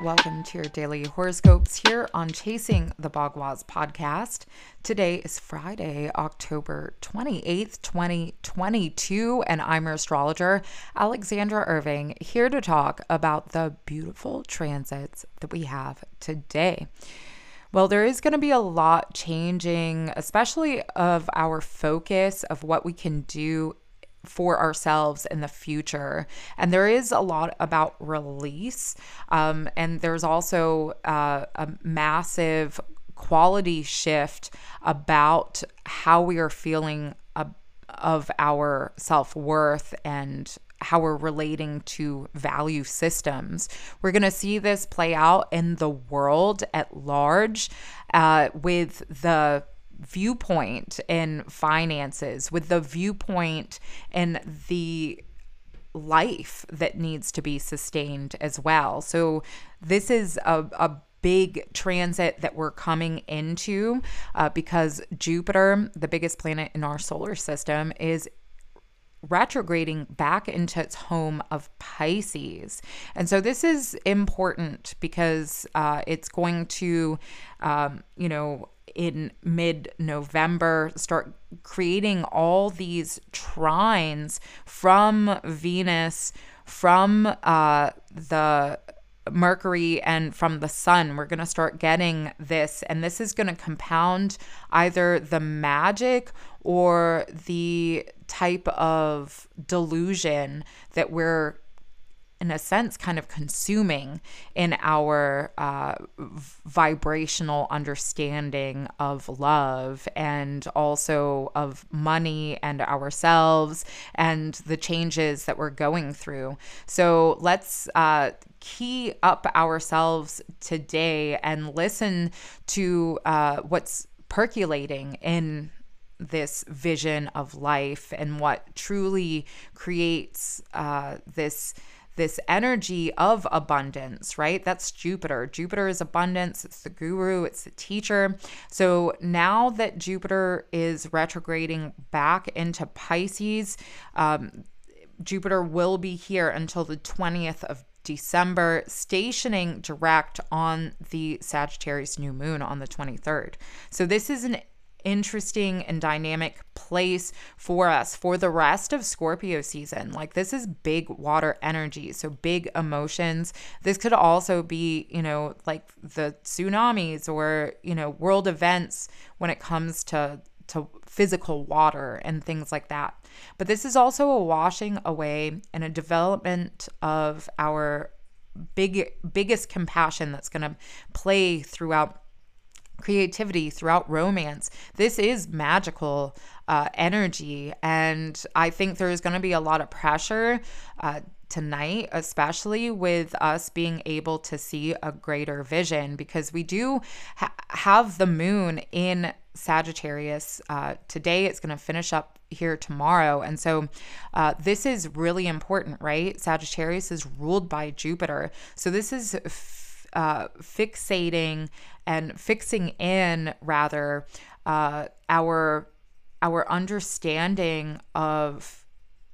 Welcome to your daily horoscopes here on Chasing the Bagua's podcast. Today is Friday, October 28th, 2022, and I'm your astrologer, Alexandra Irving, here to talk about the beautiful transits that we have today. Well, there is going to be a lot changing, especially of our focus of what we can do for ourselves in the future. And there is a lot about release. Um, and there's also uh, a massive quality shift about how we are feeling of our self worth and how we're relating to value systems. We're going to see this play out in the world at large uh, with the viewpoint in finances, with the viewpoint in the life that needs to be sustained as well. So, this is a, a big transit that we're coming into uh, because Jupiter, the biggest planet in our solar system, is retrograding back into its home of Pisces. And so this is important because uh, it's going to, um, you know, in mid November start creating all these trines from Venus, from uh, the Mercury and from the sun. We're going to start getting this, and this is going to compound either the magic or the type of delusion that we're in a sense, kind of consuming in our uh, vibrational understanding of love and also of money and ourselves and the changes that we're going through. So let's uh, key up ourselves today and listen to uh, what's percolating in this vision of life and what truly creates uh, this this energy of abundance, right? That's Jupiter. Jupiter is abundance, it's the guru, it's the teacher. So now that Jupiter is retrograding back into Pisces, um, Jupiter will be here until the 20th of December, stationing direct on the Sagittarius new moon on the 23rd. So, this is an interesting and dynamic place for us for the rest of Scorpio season. Like this is big water energy, so big emotions. This could also be, you know, like the tsunamis or, you know, world events when it comes to to physical water and things like that. But this is also a washing away and a development of our big biggest compassion that's going to play throughout creativity, throughout romance. This is magical uh, energy. And I think there's going to be a lot of pressure. Uh, tonight, especially with us being able to see a greater vision, because we do ha- have the moon in Sagittarius. Uh, today, it's going to finish up here tomorrow. And so, uh, this is really important, right? Sagittarius is ruled by Jupiter. So, this is. Uh, fixating and fixing in rather uh, our our understanding of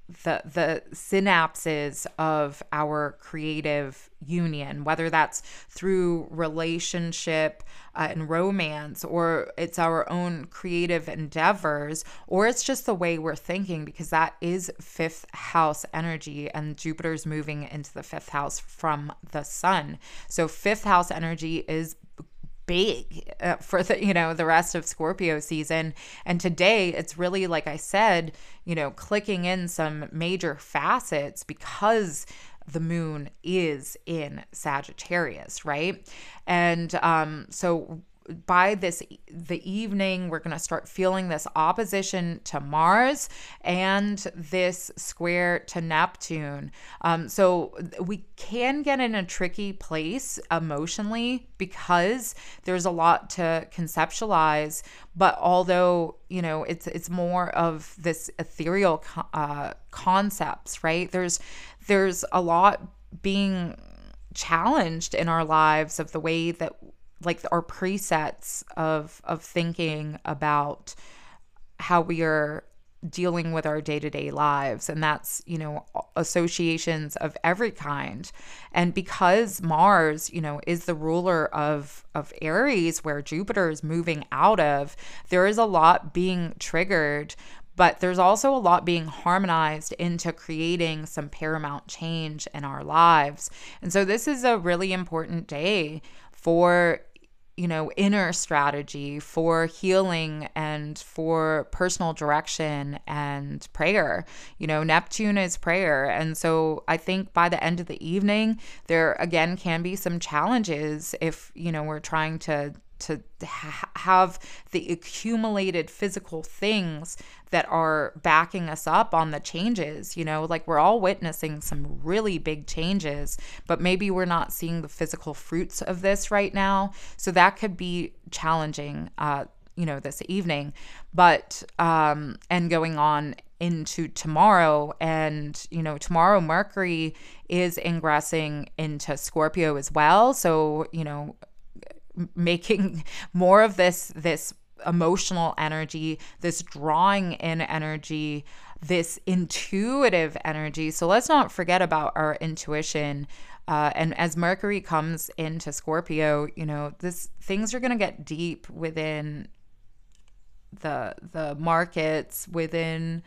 the the synapses of our creative union whether that's through relationship uh, and romance or it's our own creative endeavors or it's just the way we're thinking because that is fifth house energy and Jupiter's moving into the fifth house from the sun. So fifth house energy is big uh, for the you know the rest of Scorpio season. And today it's really like I said you know clicking in some major facets because the moon is in Sagittarius right? And um so by this the evening we're going to start feeling this opposition to mars and this square to neptune. Um, so we can get in a tricky place emotionally because there's a lot to conceptualize but although you know it's it's more of this ethereal uh, concepts right? There's there's a lot being challenged in our lives of the way that like our presets of of thinking about how we are dealing with our day-to-day lives. And that's you know associations of every kind. And because mars you know is the ruler of of aries where jupiter is moving out of there is a lot being triggered but there's also a lot being harmonized into creating some paramount change in our lives. And so this is a really important day for you know, inner strategy for healing and for personal direction and prayer. You know, Neptune is prayer. And so I think by the end of the evening, there again can be some challenges if, you know, we're trying to to ha- have the accumulated physical things that are backing us up on the changes. You know, like we're all witnessing some really big changes, but maybe we're not seeing the physical fruits of this right now. So that could be challenging, uh, you know, this evening. But, um, and going on into tomorrow and you know tomorrow mercury is ingressing into scorpio as well so you know making more of this this emotional energy, this drawing in energy, this intuitive energy. So let's not forget about our intuition. Uh, and as Mercury comes into Scorpio, you know, this things are going to get deep within the the markets, within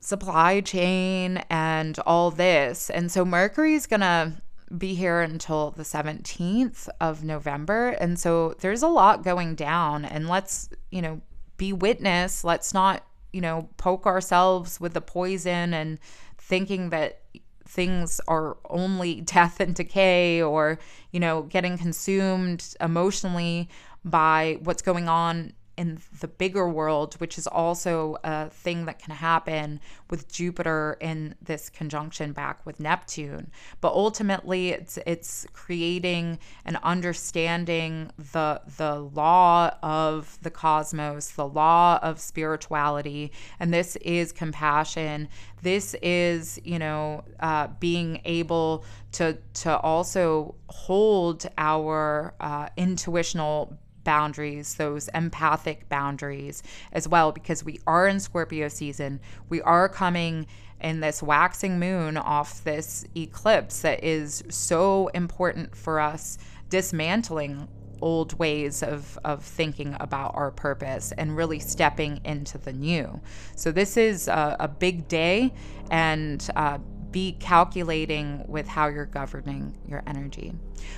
supply chain, and all this. And so Mercury is going to be here until the 17th of November. And so there's a lot going down. And let's, you know, be witness. Let's not, you know, poke ourselves with the poison and thinking that things are only death and decay or, you know, getting consumed emotionally by what's going on in the bigger world, which is also a thing that can happen with Jupiter in this conjunction back with Neptune. But ultimately, it's it's creating and understanding the the law of the cosmos, the law of spirituality, and this is compassion. This is you know uh, being able to to also hold our uh, intuitional boundaries, those empathic boundaries as well, because we are in Scorpio season. We are coming in this waxing moon off this eclipse that is so important for us dismantling old ways of, of thinking about our purpose and really stepping into the new. So, this is a, a big day, and uh, be calculating with how you're governing your energy.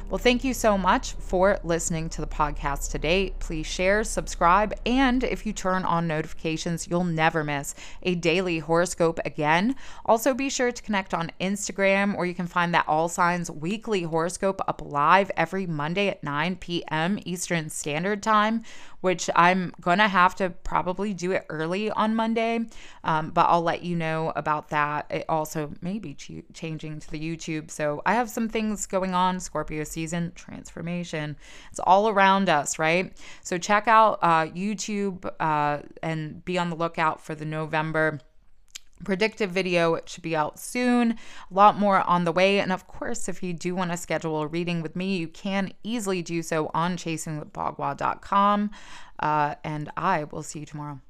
Well, thank you so much for listening to the podcast today. Please share, subscribe, and if you turn on notifications, you'll never miss a daily horoscope again. Also, be sure to connect on Instagram, or you can find that All Signs weekly horoscope up live every Monday at 9 p.m. Eastern Standard Time which I'm going to have to probably do it early on Monday, um, but I'll let you know about that. It also may be ch- changing to the YouTube. So I have some things going on Scorpio season, transformation. It's all around us, right? So check out uh, YouTube uh, and be on the lookout for the November predictive video. Should be out soon. A lot more on the way. And of course, if you do want to schedule a reading with me, you can easily do so on chasingthebagua.com. Uh, and I will see you tomorrow.